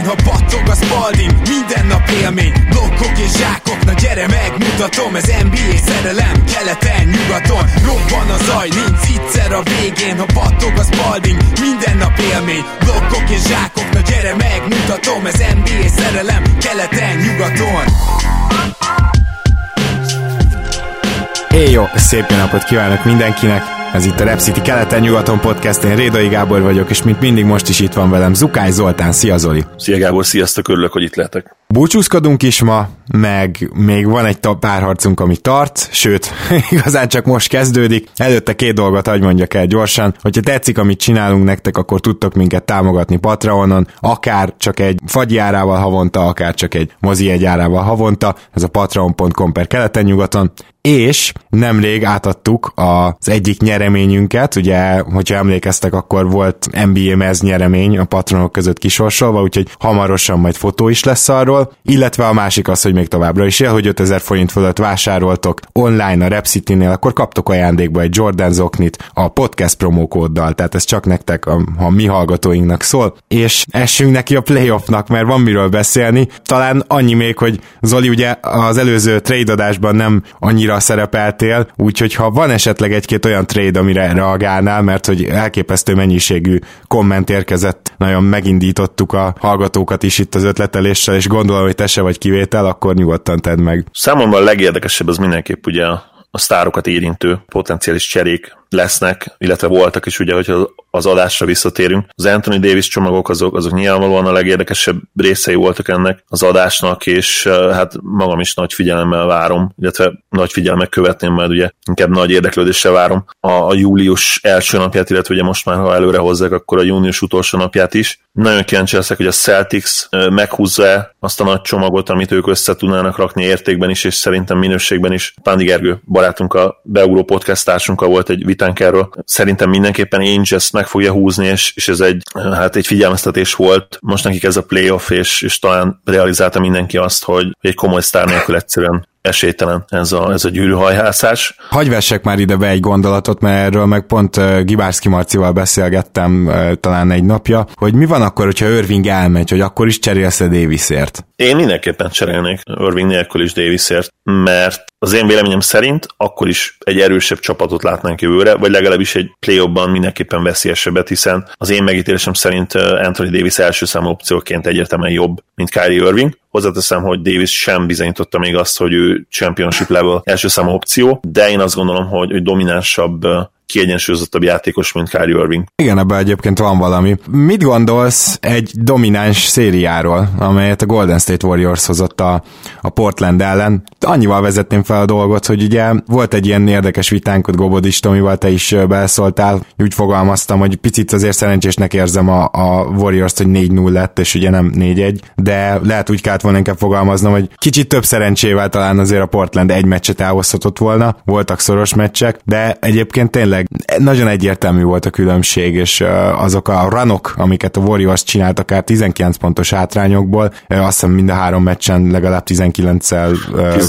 végén, ha battog a Spalding Minden nap élmény, blokkok és zsákok Na gyere megmutatom, ez NBA szerelem Keleten, nyugaton, robban a zaj Nincs egyszer a végén, ha battog a Spalding Minden nap élmény, blokkok és zsákok Na gyere megmutatom, ez NBA szerelem Keleten, nyugaton. Éj jó, szép napot kívánok mindenkinek! Ez itt a Rep City keleten-nyugaton podcast, én Rédai Gábor vagyok, és mint mindig most is itt van velem Zukály Zoltán. Szia Zoli! Szia Gábor, sziasztok, örülök, hogy itt lehetek. Búcsúzkodunk is ma, meg még van egy párharcunk, ami tart, sőt, igazán csak most kezdődik. Előtte két dolgot hagy mondjak el gyorsan. Hogyha tetszik, amit csinálunk nektek, akkor tudtok minket támogatni Patreonon, akár csak egy fagyjárával havonta, akár csak egy mozi egyárával havonta, ez a patreon.com per keleten-nyugaton, és nemrég átadtuk az egyik nyereményünket, ugye, hogyha emlékeztek, akkor volt NBA mez nyeremény a patronok között kisorsolva, úgyhogy hamarosan majd fotó is lesz arról, illetve a másik az, hogy még továbbra is él, hogy 5000 forint fölött vásároltok online a Rep City-nél, akkor kaptok ajándékba egy Jordan zoknit a podcast promókóddal, tehát ez csak nektek, a, a mi hallgatóinknak szól, és essünk neki a playoffnak, mert van miről beszélni. Talán annyi még, hogy Zoli ugye az előző trade adásban nem annyira szerepeltél, úgyhogy ha van esetleg egy-két olyan trade, amire reagálnál, mert hogy elképesztő mennyiségű komment érkezett, nagyon megindítottuk a hallgatókat is itt az ötleteléssel, és gondolom, hogy te se vagy kivétel, akkor nyugodtan tedd meg. Számomra a legérdekesebb az mindenképp ugye a sztárokat érintő potenciális cserék lesznek, illetve voltak is ugye, hogy az adásra visszatérünk. Az Anthony Davis csomagok azok, azok nyilvánvalóan a legérdekesebb részei voltak ennek az adásnak, és hát magam is nagy figyelemmel várom, illetve nagy figyelemmel követném, mert ugye inkább nagy érdeklődéssel várom a, a július első napját, illetve ugye most már, ha előre hozzák, akkor a június utolsó napját is. Nagyon kíváncsi leszek, hogy a Celtics meghúzza azt a nagy csomagot, amit ők össze tudnának rakni értékben is, és szerintem minőségben is. Pándi Gergő a Beugró podcast társunkkal volt egy vitánk erről. Szerintem mindenképpen Ainge ezt meg fogja húzni, és, és ez egy, hát egy figyelmeztetés volt. Most nekik ez a playoff, és, és talán realizálta mindenki azt, hogy egy komoly sztár nélkül egyszerűen esélytelen ez a, ez a gyűrűhajhászás. Hagy vessek már ide be egy gondolatot, mert erről meg pont uh, Gibárszki Marcival beszélgettem uh, talán egy napja, hogy mi van akkor, hogyha Irving elmegy, hogy akkor is cserélsz-e Davisért? Én mindenképpen cserélnék Irving nélkül is Davisért, mert az én véleményem szerint akkor is egy erősebb csapatot látnánk jövőre, vagy legalábbis egy play mindenképpen veszélyesebbet, hiszen az én megítélésem szerint Anthony Davis első számú opcióként egyértelműen jobb, mint Kyrie Irving. Hozzáteszem, hogy Davis sem bizonyította még azt, hogy ő championship level első számú opció, de én azt gondolom, hogy, hogy dominánsabb kiegyensúlyozottabb játékos, mint Kyrie Irving. Igen, ebben egyébként van valami. Mit gondolsz egy domináns szériáról, amelyet a Golden State Warriors hozott a, a Portland ellen? Annyival vezetném fel a dolgot, hogy ugye volt egy ilyen érdekes vitánk ott Gobodis Tomival, te is beleszóltál, úgy fogalmaztam, hogy picit azért szerencsésnek érzem a, a Warriors-t, hogy 4-0 lett, és ugye nem 4-1, de lehet úgy kellett volna inkább fogalmaznom, hogy kicsit több szerencsével talán azért a Portland egy meccset elhozhatott volna, voltak szoros meccsek, de egyébként tényleg tényleg nagyon egyértelmű volt a különbség, és azok a ranok, amiket a Warriors csinált akár 19 pontos hátrányokból, azt hiszem mind a három meccsen legalább 19-szel...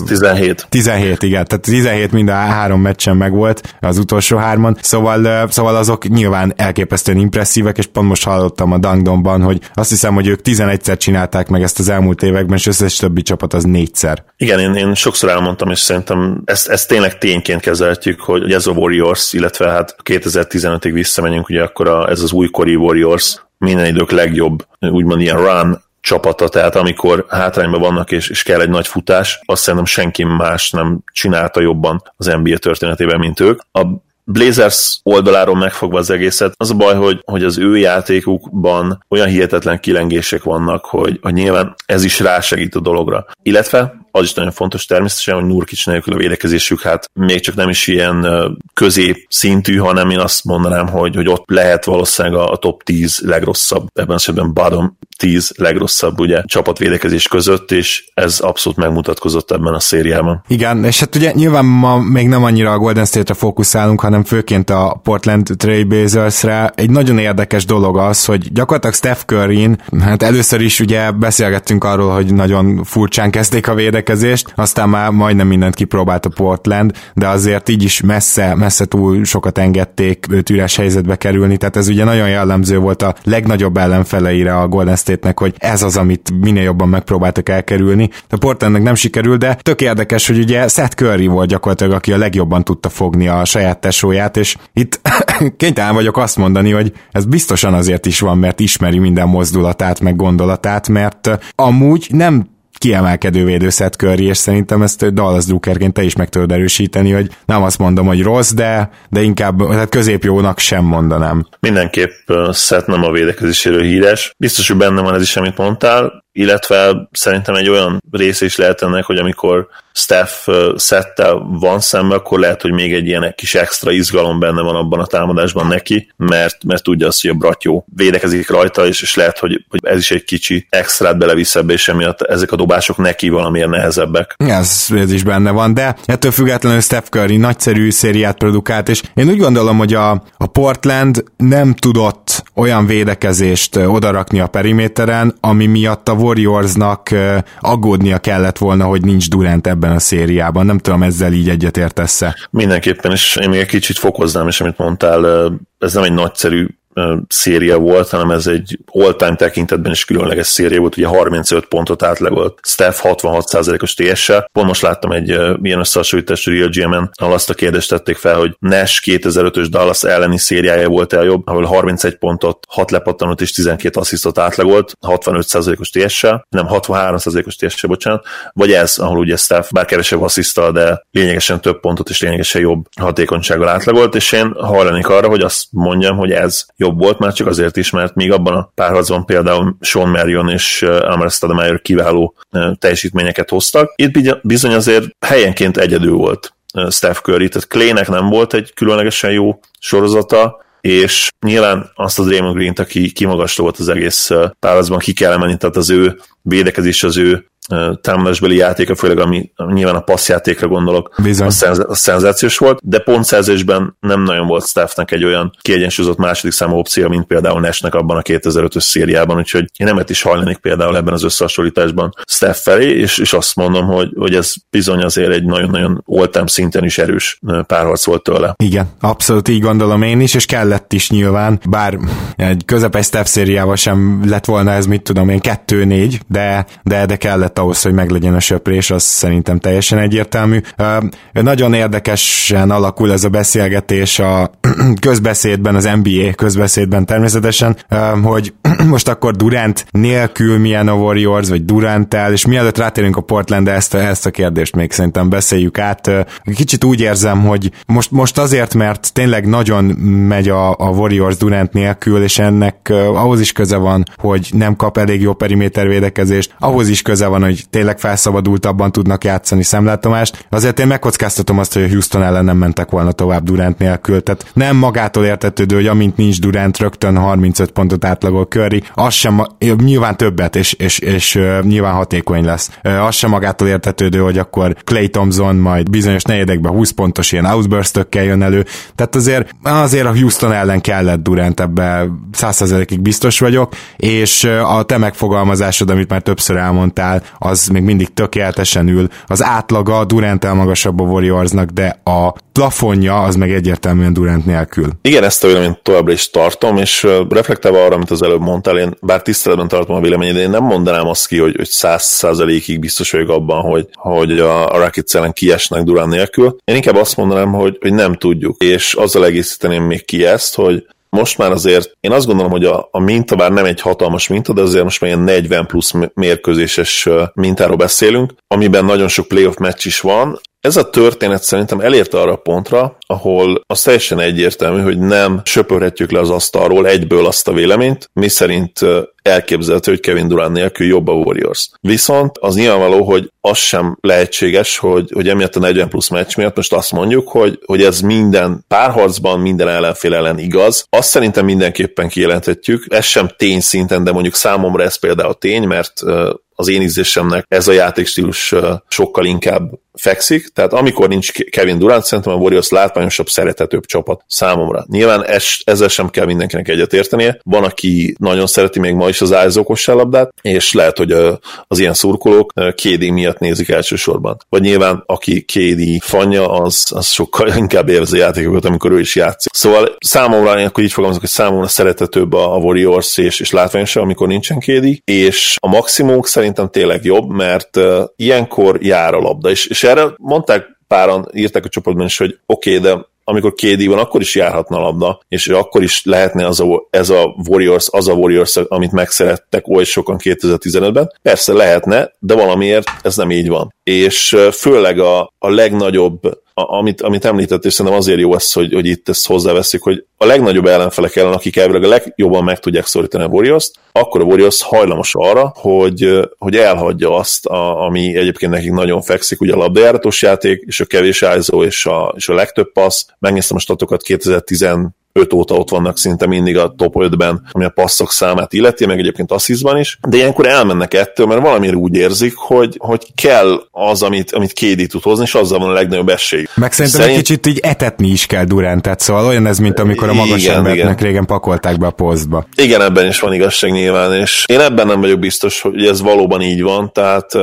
17. 17, igen, tehát 17 mind a három meccsen megvolt az utolsó hárman, szóval, szóval azok nyilván elképesztően impresszívek, és pont most hallottam a Dangdomban, hogy azt hiszem, hogy ők 11-szer csinálták meg ezt az elmúlt években, és összes többi csapat az négyszer. Igen, én, én sokszor elmondtam, és szerintem ezt, ezt tényleg tényként kezelhetjük, hogy ez a Warriors, illetve illetve hát 2015-ig visszamegyünk, ugye akkor a, ez az újkori Warriors minden idők legjobb, úgymond ilyen run csapata, tehát amikor hátrányban vannak és, és kell egy nagy futás, azt szerintem senki más nem csinálta jobban az NBA történetében, mint ők. A Blazers oldaláról megfogva az egészet, az a baj, hogy, hogy az ő játékukban olyan hihetetlen kilengések vannak, hogy, hogy nyilván ez is rásegít a dologra. Illetve az is nagyon fontos természetesen, hogy Nurkic nélkül a védekezésük hát még csak nem is ilyen közép szintű, hanem én azt mondanám, hogy, hogy ott lehet valószínűleg a, a top 10 legrosszabb, ebben esetben bottom 10 legrosszabb ugye csapatvédekezés között, és ez abszolút megmutatkozott ebben a szériában. Igen, és hát ugye nyilván ma még nem annyira a Golden State-re fókuszálunk, hanem főként a Portland Trailblazers-re. Egy nagyon érdekes dolog az, hogy gyakorlatilag Steph curry hát először is ugye beszélgettünk arról, hogy nagyon furcsán kezdték a védekezést, védekezést, aztán már majdnem mindent kipróbált a Portland, de azért így is messze, messze túl sokat engedték őt üres helyzetbe kerülni, tehát ez ugye nagyon jellemző volt a legnagyobb ellenfeleire a Golden State-nek, hogy ez az, amit minél jobban megpróbáltak elkerülni. A Portlandnek nem sikerül, de tök érdekes, hogy ugye Seth Curry volt gyakorlatilag, aki a legjobban tudta fogni a saját tesóját, és itt kénytelen vagyok azt mondani, hogy ez biztosan azért is van, mert ismeri minden mozdulatát, meg gondolatát, mert amúgy nem kiemelkedő védőszet Curry, és szerintem ezt Dallas Druckerként te is meg tudod erősíteni, hogy nem azt mondom, hogy rossz, de, de inkább hát középjónak sem mondanám. Mindenképp Seth nem a védekezéséről híres. Biztos, hogy benne van ez is, amit mondtál, illetve szerintem egy olyan része is lehet ennek, hogy amikor Steph szettel van szemben, akkor lehet, hogy még egy ilyen kis extra izgalom benne van abban a támadásban neki, mert, mert tudja azt, hogy a bratyó védekezik rajta, és, és lehet, hogy, hogy ez is egy kicsi extrát belevisz ebbe, és emiatt ezek a dobások neki valamilyen nehezebbek. Ez, ez is benne van, de ettől függetlenül Steph Curry nagyszerű szériát produkált, és én úgy gondolom, hogy a, a Portland nem tudott olyan védekezést odarakni a periméteren, ami miatt a Warriorsnak aggódnia kellett volna, hogy nincs Durant ebben a szériában. Nem tudom, ezzel így egyetértesz-e? Mindenképpen, és én még egy kicsit fokoznám is, amit mondtál, ez nem egy nagyszerű széria volt, hanem ez egy all-time tekintetben is különleges széria volt, ugye 35 pontot átlagolt Steph 66%-os TS-sel. Pont most láttam egy uh, ilyen összehasonlítást Real GM-en, ahol azt a kérdést tették fel, hogy Nash 2005-ös Dallas elleni szériája volt el jobb, ahol 31 pontot, 6 lepattanót és 12 asszisztot átlagolt, 65%-os TS-sel, nem 63%-os TS-sel, bocsánat, vagy ez, ahol ugye Steph bár kevesebb asszisztal, de lényegesen több pontot és lényegesen jobb hatékonysággal átlagolt, és én hajlanék arra, hogy azt mondjam, hogy ez jobb volt, már csak azért is, mert még abban a párharcban például Sean Marion és Amar Stademeyer kiváló teljesítményeket hoztak. Itt bizony azért helyenként egyedül volt Steph Curry, tehát Claynek nem volt egy különlegesen jó sorozata, és nyilván azt a Draymond Green-t, aki kimagasló volt az egész párharcban, ki kell emelni, tehát az ő védekezés, az ő támadásbeli játéka, főleg ami nyilván a passzjátékra gondolok, Bizony. a, szenz, a szenzációs volt, de pontszerzésben nem nagyon volt Stephnek egy olyan kiegyensúlyozott második számú opció, mint például Nesnek abban a 2005-ös szériában, úgyhogy én nemet is hajlanék például ebben az összehasonlításban Steph felé, és, és azt mondom, hogy, hogy ez bizony azért egy nagyon-nagyon oltám szinten is erős párharc volt tőle. Igen, abszolút így gondolom én is, és kellett is nyilván, bár egy közepes Steph szériával sem lett volna ez, mit tudom én, 2-4, de, de, de kellett ahhoz, hogy meglegyen a söprés, az szerintem teljesen egyértelmű. Nagyon érdekesen alakul ez a beszélgetés a közbeszédben, az NBA közbeszédben természetesen, hogy most akkor Durant nélkül milyen a Warriors, vagy Durant-tel, és mielőtt rátérünk a portland ezt, ezt a kérdést még szerintem beszéljük át. Kicsit úgy érzem, hogy most, most azért, mert tényleg nagyon megy a, a Warriors Durant nélkül, és ennek ahhoz is köze van, hogy nem kap elég jó perimétervédekezést, ahhoz is köze van, hogy tényleg felszabadultabban tudnak játszani szemlátomást. Azért én megkockáztatom azt, hogy a Houston ellen nem mentek volna tovább Durant nélkül. Tehát nem magától értetődő, hogy amint nincs Durant, rögtön 35 pontot átlagol Curry, az sem, nyilván többet, és, és, és nyilván hatékony lesz. Az sem magától értetődő, hogy akkor Clay Thompson majd bizonyos negyedekben 20 pontos ilyen outburst jön elő. Tehát azért, azért a Houston ellen kellett Durant ebbe 100%-ig biztos vagyok, és a te megfogalmazásod, amit már többször elmondtál, az még mindig tökéletesen ül. Az átlaga a Durant magasabb a Warriorsnak, de a plafonja az meg egyértelműen Durant nélkül. Igen, ezt a véleményt továbbra is tartom, és reflektálva arra, amit az előbb mondtál, én bár tiszteletben tartom a véleményed, én nem mondanám azt ki, hogy, hogy 100%-ig biztos vagyok abban, hogy, hogy a, a Rockets ellen kiesnek Durant nélkül. Én inkább azt mondanám, hogy, hogy nem tudjuk, és azzal egészíteném még ki ezt, hogy most már azért én azt gondolom, hogy a, a minta bár nem egy hatalmas minta, de azért most már ilyen 40 plusz mérkőzéses mintáról beszélünk, amiben nagyon sok playoff meccs is van, ez a történet szerintem elérte arra a pontra, ahol az teljesen egyértelmű, hogy nem söpörhetjük le az asztalról egyből azt a véleményt, mi szerint elképzelhető, hogy Kevin Durant nélkül jobb a Warriors. Viszont az nyilvánvaló, hogy az sem lehetséges, hogy, hogy emiatt a 40 plusz meccs miatt most azt mondjuk, hogy, hogy ez minden párharcban, minden ellenfél ellen igaz. Azt szerintem mindenképpen kijelenthetjük. Ez sem tény szinten, de mondjuk számomra ez például tény, mert az én ízlésemnek ez a játékstílus sokkal inkább fekszik, tehát amikor nincs Kevin Durant, szerintem a Warriors látványosabb, szeretetőbb csapat számomra. Nyilván ez, ezzel sem kell mindenkinek egyet értenie. Van, aki nagyon szereti még ma is az áldozó labdát, és lehet, hogy az ilyen szurkolók KD miatt nézik elsősorban. Vagy nyilván, aki KD fanya, az, az sokkal inkább élvezi a játékokat, amikor ő is játszik. Szóval számomra, én akkor így fogalmazok, hogy számomra szeretetőbb a Warriors és, és látványosabb, amikor nincsen KD, és a maximum szerintem tényleg jobb, mert ilyenkor jár a labda, és, és erre mondták páran, írták a csoportban is, hogy oké, okay, de amikor KD van, akkor is járhatna a labda, és akkor is lehetne az a, ez a Warriors, az a Warriors, amit megszerettek oly sokan 2015-ben. Persze lehetne, de valamiért ez nem így van. És főleg a, a legnagyobb amit, amit említett, és szerintem azért jó az, hogy, hogy itt ezt hozzáveszik, hogy a legnagyobb ellenfelek ellen, akik elvileg a legjobban meg tudják szorítani a warriors akkor a Warriors hajlamos arra, hogy, hogy elhagyja azt, a, ami egyébként nekik nagyon fekszik, ugye a labdajáratos játék, és a kevés ISO, és a, és a legtöbb passz. Megnéztem a statokat 2010 5 óta ott vannak szinte mindig a top 5-ben, ami a passzok számát illeti, meg egyébként asszisztban is, de ilyenkor elmennek ettől, mert valamiért úgy érzik, hogy, hogy kell az, amit, amit Kédi tud hozni, és azzal van a legnagyobb esély. Meg szerintem Szerint... egy kicsit így etetni is kell Durantet, szóval olyan ez, mint amikor a magas igen, embernek igen. régen pakolták be a posztba. Igen, ebben is van igazság nyilván, és én ebben nem vagyok biztos, hogy ez valóban így van, tehát uh,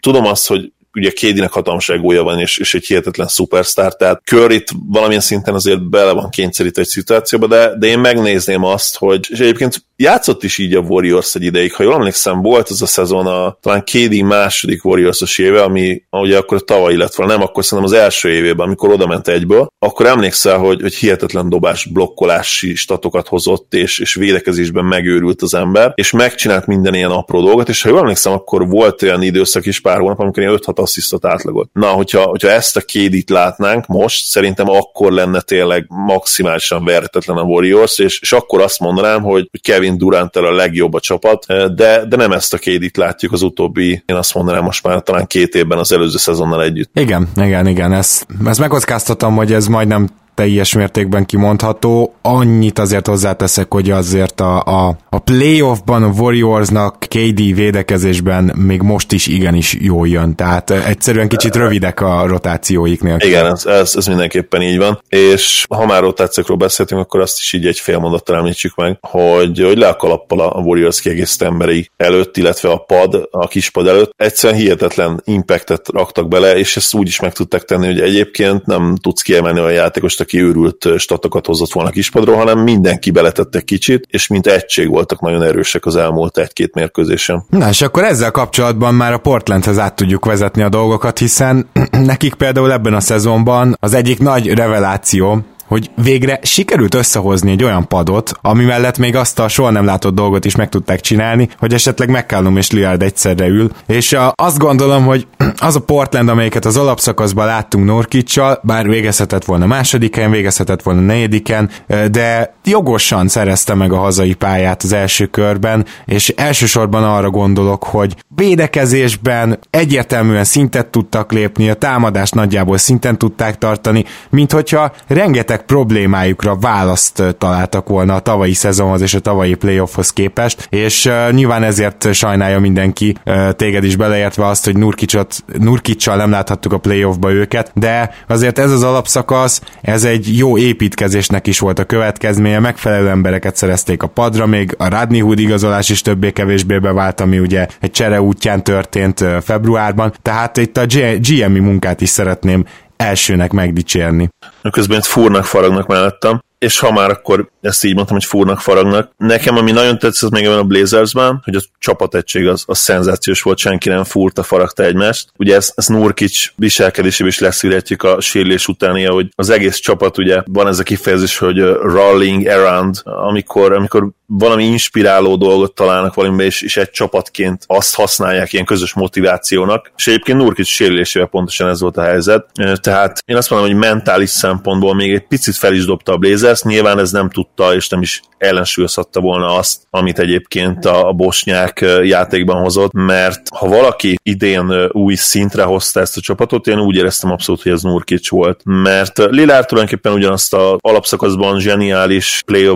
tudom azt, hogy ugye Kédinek hatalmas egója van, és, és egy hihetetlen szupersztár, tehát curry valamilyen szinten azért bele van kényszerítve egy szituációba, de, de én megnézném azt, hogy, és egyébként játszott is így a Warriors egy ideig, ha jól emlékszem, volt az a szezon a talán KD második Warriors-os éve, ami ugye akkor tavaly lett volna, nem, akkor szerintem az első évében, amikor oda ment egyből, akkor emlékszel, hogy, hogy hihetetlen dobás, blokkolási statokat hozott, és, és védekezésben megőrült az ember, és megcsinált minden ilyen apró dolgot, és ha jól emlékszem, akkor volt olyan időszak is pár hónap, amikor ilyen 5-6 asszisztot átlagolt. Na, hogyha, hogyha ezt a kédit látnánk most, szerintem akkor lenne tényleg maximálisan verhetetlen a Warriors, és, és akkor azt mondanám, hogy Kevin durant a legjobb a csapat, de, de nem ezt a kédit látjuk az utóbbi, én azt mondanám most már talán két évben az előző szezonnal együtt. Igen, igen, igen, ezt, ezt megkockáztatom, hogy ez majdnem teljes mértékben kimondható. Annyit azért hozzáteszek, hogy azért a, a, a playoffban a Warriorsnak KD védekezésben még most is igenis jól jön, tehát egyszerűen kicsit rövidek a rotációik nélkül. Igen, ez, ez, ez mindenképpen így van, és ha már rotációkról beszéltünk, akkor azt is így egy fél mondattal említsük meg, hogy, hogy le a kalappal a Warriors kiegészítő emberei előtt, illetve a pad, a kis pad előtt egyszerűen hihetetlen impactet raktak bele, és ezt úgy is meg tudták tenni, hogy egyébként nem tudsz kiemelni a játékost, aki őrült statokat hozott volna kispadról, hanem mindenki beletette kicsit, és mint egység voltak nagyon erősek az elmúlt egy-két mérkőzésen. Na és akkor ezzel kapcsolatban már a Portlandhez át tudjuk vezetni a dolgokat, hiszen nekik például ebben a szezonban az egyik nagy reveláció, hogy végre sikerült összehozni egy olyan padot, ami mellett még azt a soha nem látott dolgot is meg tudták csinálni, hogy esetleg McCallum és Liard egyszerre ül, és a, azt gondolom, hogy az a Portland, amelyiket az alapszakaszban láttunk Norkicsal, bár végezhetett volna másodiken, végezhetett volna negyediken, de jogosan szerezte meg a hazai pályát az első körben, és elsősorban arra gondolok, hogy védekezésben egyértelműen szintet tudtak lépni, a támadást nagyjából szinten tudták tartani, mint hogyha rengeteg rengeteg problémájukra választ találtak volna a tavalyi szezonhoz és a tavalyi playoffhoz képest, és nyilván ezért sajnálja mindenki, uh, téged is beleértve azt, hogy Nurkicsot, Nurkicsal nem láthattuk a playoffba őket, de azért ez az alapszakasz, ez egy jó építkezésnek is volt a következménye, megfelelő embereket szerezték a padra, még a Radney Hood igazolás is többé-kevésbé bevált, ami ugye egy csere útján történt februárban, tehát itt a GMI munkát is szeretném elsőnek megdicsérni. Közben fúrnak, faragnak mellettem és ha már akkor ezt így mondtam, hogy fúrnak, faragnak. Nekem, ami nagyon tetszett még ebben a Blazersben, hogy a csapategység az, az szenzációs volt, senki nem fúrta, faragta egymást. Ugye ezt, ezt Nurkic viselkedésében is leszűrhetjük a sérülés után, hogy az egész csapat, ugye van ez a kifejezés, hogy rolling around, amikor, amikor valami inspiráló dolgot találnak valamiben, és, és egy csapatként azt használják ilyen közös motivációnak. És egyébként Nurkic sérülésével pontosan ez volt a helyzet. Tehát én azt mondom, hogy mentális szempontból még egy picit fel is dobta a Blazers, nyilván ez nem tudta, és nem is ellensúlyozhatta volna azt, amit egyébként a, a bosnyák játékban hozott, mert ha valaki idén új szintre hozta ezt a csapatot, én úgy éreztem abszolút, hogy ez Nurkic volt, mert Lillard tulajdonképpen ugyanazt a alapszakaszban zseniális play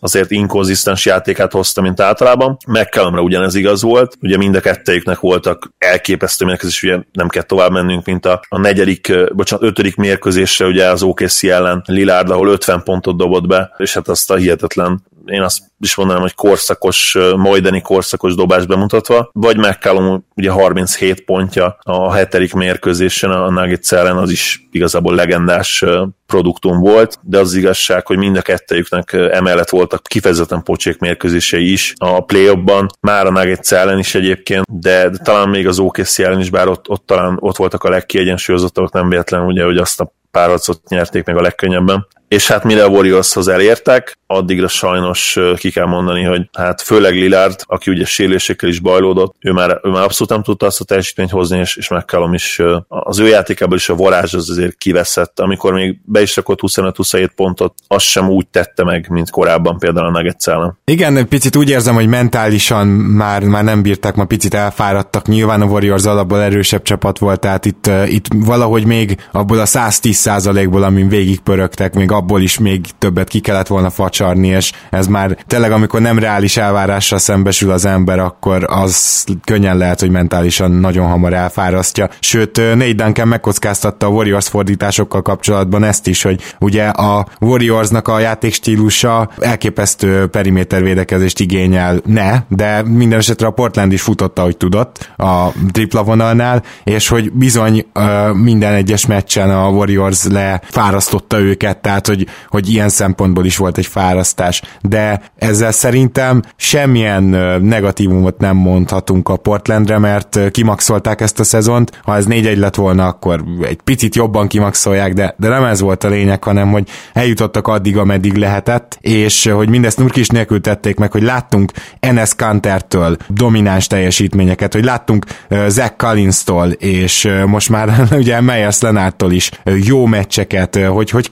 azért inkonzisztens konzisztens játékát hozta, mint általában. McCallumra ugyanez igaz volt, ugye mind a kettőjüknek voltak elképesztő mérkőzés, ugye nem kell tovább mennünk, mint a, a negyedik, bocsánat, ötödik mérkőzésre ugye az OKC ellen Lillard, ahol 50 pontot dobott be, és hát azt a hihetetlen én azt is mondanám, hogy korszakos, majdani korszakos dobás bemutatva, vagy McCallum ugye 37 pontja a hetedik mérkőzésen a Nuggets ellen, az is igazából legendás produktum volt, de az igazság, hogy mind a kettejüknek emellett voltak kifejezetten pocsék mérkőzései is a play ban már a Nuggets ellen is egyébként, de, talán még az OKC ellen is, bár ott, ott talán ott voltak a legkiegyensúlyozottak, nem véletlen ugye, hogy azt a párharcot nyerték meg a legkönnyebben és hát mire a Warriorshoz elértek, addigra sajnos ki kell mondani, hogy hát főleg Lillard, aki ugye sérülésekkel is bajlódott, ő már, ő már abszolút nem tudta azt a teljesítményt hozni, és, és McCallum is az ő játékából is a varázs az azért kiveszett. Amikor még be is rakott 25-27 pontot, azt sem úgy tette meg, mint korábban például a Nuggets ellen. Igen, picit úgy érzem, hogy mentálisan már, már nem bírták, ma picit elfáradtak. Nyilván a Warriors alapból erősebb csapat volt, tehát itt, itt valahogy még abból a 110 ból amin végig pörögtek, még abból is még többet ki kellett volna facsarni, és ez már tényleg, amikor nem reális elvárással szembesül az ember, akkor az könnyen lehet, hogy mentálisan nagyon hamar elfárasztja. Sőt, Nate Duncan megkockáztatta a Warriors fordításokkal kapcsolatban ezt is, hogy ugye a Warriorsnak a játékstílusa elképesztő periméter védekezést igényel, ne, de minden esetre a Portland is futotta, hogy tudott a tripla vonalnál, és hogy bizony minden egyes meccsen a Warriors lefárasztotta őket, tehát hogy hogy ilyen szempontból is volt egy fárasztás, de ezzel szerintem semmilyen negatívumot nem mondhatunk a Portlandre, mert kimaxolták ezt a szezont, ha ez 4-1 lett volna, akkor egy picit jobban kimaxolják, de, de nem ez volt a lényeg, hanem hogy eljutottak addig, ameddig lehetett, és hogy mindezt Nurkis nélkül tették meg, hogy láttunk Enes Kantertől domináns teljesítményeket, hogy láttunk Zach Collins-tól, és most már ugye Meyers Lenártól is jó meccseket, hogy, hogy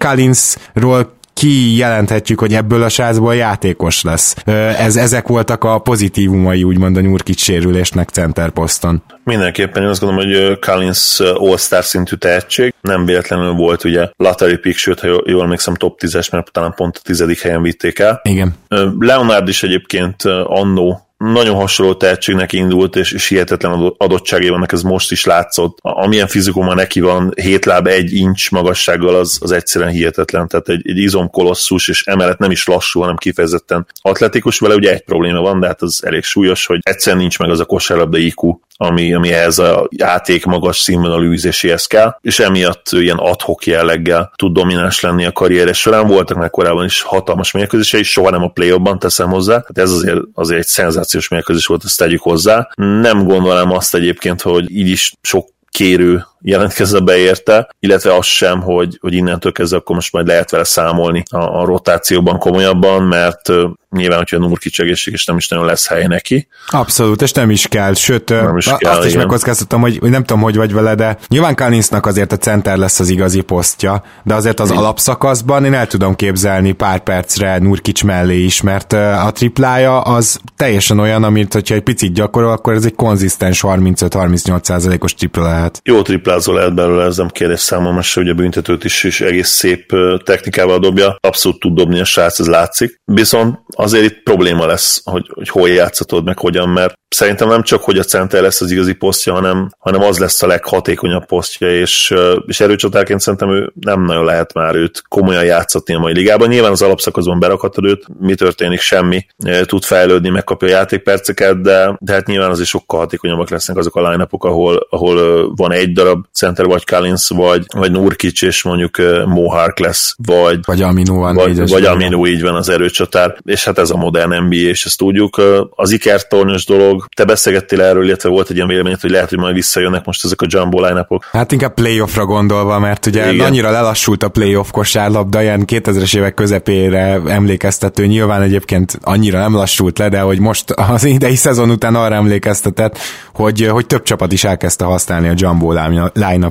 Collinsról kijelenthetjük, hogy ebből a sázból játékos lesz. Ez, ezek voltak a pozitívumai úgymond a Nyurkic sérülésnek center poszton. Mindenképpen én azt gondolom, hogy Collins all-star szintű tehetség. Nem véletlenül volt ugye lottery pick, sőt, ha jól emlékszem, top 10-es, mert talán pont a tizedik helyen vitték el. Igen. Leonard is egyébként annó nagyon hasonló tehetségnek indult, és, és hihetetlen adottságai vannak, ez most is látszott. Amilyen fizikuma neki van, hét láb egy incs magassággal, az, az egyszerűen hihetetlen, tehát egy, egy izomkolosszus, és emellett nem is lassú, hanem kifejezetten atletikus, vele ugye egy probléma van, de hát az elég súlyos, hogy egyszerűen nincs meg az a kosárlabda IQ, ami, ami ehhez a játék magas színvonalú űzéséhez kell, és emiatt ilyen adhok jelleggel tud domináns lenni a karrierje során. Voltak meg korábban is hatalmas mérkőzései, soha nem a play teszem hozzá, hát ez azért, azért egy szenzációs mérkőzés volt, ezt tegyük hozzá. Nem gondolom azt egyébként, hogy így is sok kérő jelentkezze be érte, illetve az sem, hogy, hogy innentől kezdve akkor most majd lehet vele számolni a, a rotációban komolyabban, mert nyilván, hogyha Nurkic egészséges nem is nagyon lesz hely neki. Abszolút, és nem is kell, sőt, nem is kell, azt is megkockáztatom, hogy, hogy nem tudom, hogy vagy vele, de nyilván Kallinsnak azért a center lesz az igazi posztja, de azért az Mi? alapszakaszban én el tudom képzelni pár percre Nurkic mellé is, mert a triplája az teljesen olyan, amit hogyha egy picit gyakorol, akkor ez egy konzisztens 35-38 os tripla lehet. Jó tripla triplázó lehet belőle, ez nem kérdés számomra se, a büntetőt is, is egész szép technikával dobja, abszolút tud dobni a srác, ez látszik. Viszont azért itt probléma lesz, hogy, hogy hol játszatod, meg hogyan, mert szerintem nem csak, hogy a center lesz az igazi posztja, hanem, hanem az lesz a leghatékonyabb posztja, és, és erőcsatárként szerintem ő nem nagyon lehet már őt komolyan játszatni a mai ligában. Nyilván az alapszakaszban berakhatod őt, mi történik, semmi, tud fejlődni, megkapja a játékperceket, de, de hát nyilván azért sokkal hatékonyabbak lesznek azok a line ahol, ahol van egy darab center, vagy Collins, vagy, vagy Nurkic, és mondjuk Mohark lesz, vagy, vagy Aminu van. Vagy, vagy Aminu így van az erőcsatár, és hát ez a modern NBA, és ezt tudjuk. Az ikertornyos dolog, te beszélgettél erről, illetve volt egy ilyen véleményed, hogy lehet, hogy majd visszajönnek most ezek a jumbo line -ok. Hát inkább playoffra gondolva, mert ugye Igen. annyira lelassult a playoff kosárlabda, ilyen 2000-es évek közepére emlékeztető, nyilván egyébként annyira nem lassult le, de hogy most az idei szezon után arra emlékeztetett, hogy, hogy több csapat is elkezdte használni a jumbo line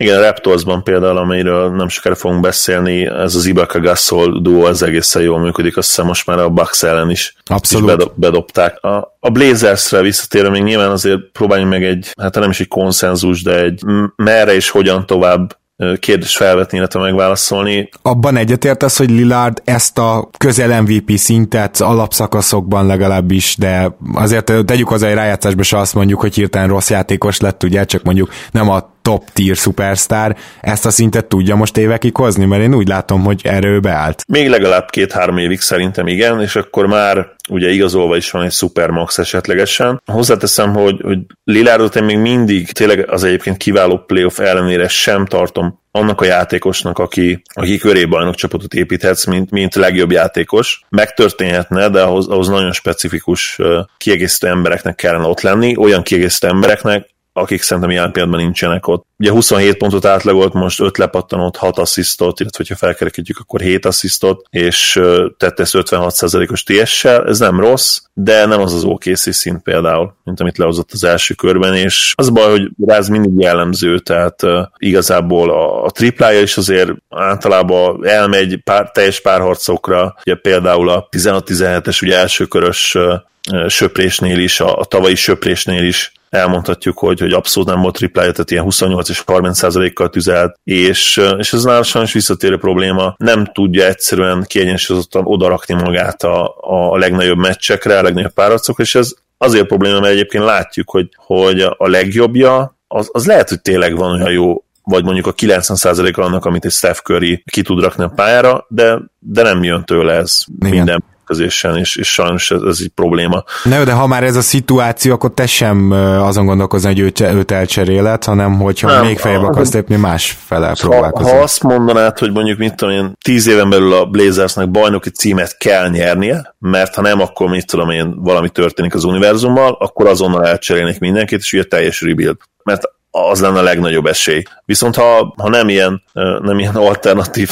igen, a Raptorsban például, amiről nem sokára fogunk beszélni, ez az Ibaka Gasol duo az egészen jól működik, azt hiszem most már a Bucks ellen is, Abszolút. is bedob, bedobták. A, a Blazersre visszatérve még nyilván azért próbáljunk meg egy, hát nem is egy konszenzus, de egy merre és hogyan tovább kérdést felvetni, illetve megválaszolni. Abban egyetértesz, hogy Lillard ezt a közel MVP szintet alapszakaszokban legalábbis, de azért tegyük hozzá, hogy rájátszásban se azt mondjuk, hogy hirtelen rossz játékos lett, ugye, csak mondjuk nem a top tier superstar ezt a szintet tudja most évekig hozni, mert én úgy látom, hogy erő beállt. Még legalább két-három évig szerintem igen, és akkor már ugye igazolva is van egy supermax esetlegesen. Hozzáteszem, hogy, hogy Lilárdot én még mindig tényleg az egyébként kiváló playoff ellenére sem tartom annak a játékosnak, aki, aki köré bajnokcsapatot építhetsz, mint, mint legjobb játékos. Megtörténhetne, de ahhoz, ahhoz nagyon specifikus kiegészítő embereknek kellene ott lenni, olyan kiegészítő embereknek, akik szerintem ilyen pillanatban nincsenek ott. Ugye 27 pontot átlagolt, most 5 lepattanót, 6 asszisztot, illetve ha felkerekítjük, akkor 7 asszisztot, és tette ezt 56%-os TS-sel, ez nem rossz, de nem az az OKC szint például, mint amit lehozott az első körben, és az baj, hogy ráz mindig jellemző, tehát igazából a, a triplája is azért általában elmegy pár, teljes párharcokra, ugye például a 16-17-es ugye elsőkörös uh, söprésnél is, a, a tavalyi söprésnél is elmondhatjuk, hogy, hogy abszolút nem volt triplája, tehát ilyen 28 és 30 százalékkal tüzelt, és, és ez nála sajnos visszatérő probléma, nem tudja egyszerűen kiegyensúlyozottan odarakni magát a, a legnagyobb meccsekre, a legnagyobb párharcokra, és ez azért probléma, mert egyébként látjuk, hogy, hogy a legjobbja, az, az lehet, hogy tényleg van olyan jó vagy mondjuk a 90%-a annak, amit egy Steph Curry ki tud rakni a pályára, de, de nem jön tőle ez Igen. minden mérkőzésen, és, és sajnos ez, ez egy probléma. Ne, de ha már ez a szituáció, akkor te sem azon gondolkozni, hogy őt, őt elcseréled, hanem hogyha nem, még feljebb akarsz lépni, más fele próbálkozni. Ha, ha azt mondanád, hogy mondjuk mit tudom én, tíz éven belül a Blazersnek bajnoki címet kell nyernie, mert ha nem, akkor mit tudom én, valami történik az univerzummal, akkor azonnal elcserélnék mindenkit, és ugye teljes rebuild. Mert az lenne a legnagyobb esély. Viszont ha, ha nem ilyen, nem ilyen alternatív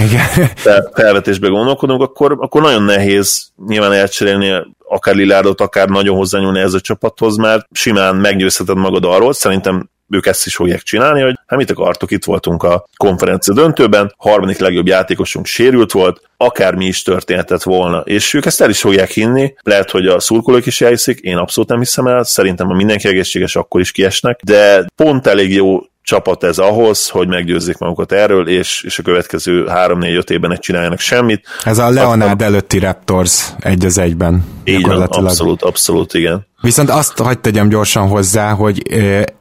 igen. felvetésbe gondolkodunk, akkor, akkor nagyon nehéz nyilván elcserélni akár Lilárdot, akár nagyon hozzányúlni ez a csapathoz, mert simán meggyőzheted magad arról, szerintem ők ezt is fogják csinálni, hogy hát mit akartok, itt voltunk a konferencia döntőben, harmadik legjobb játékosunk sérült volt, akár mi is történhetett volna, és ők ezt el is fogják hinni, lehet, hogy a szurkolók is elhiszik, én abszolút nem hiszem el, szerintem ha mindenki egészséges, akkor is kiesnek, de pont elég jó csapat ez ahhoz, hogy meggyőzzék magukat erről, és, és a következő 3-4-5 évben ne csináljanak semmit. Ez a Leonard Aztán... előtti Raptors egy az egyben. Így van, abszolút, abszolút, igen. Viszont azt hagyd tegyem gyorsan hozzá, hogy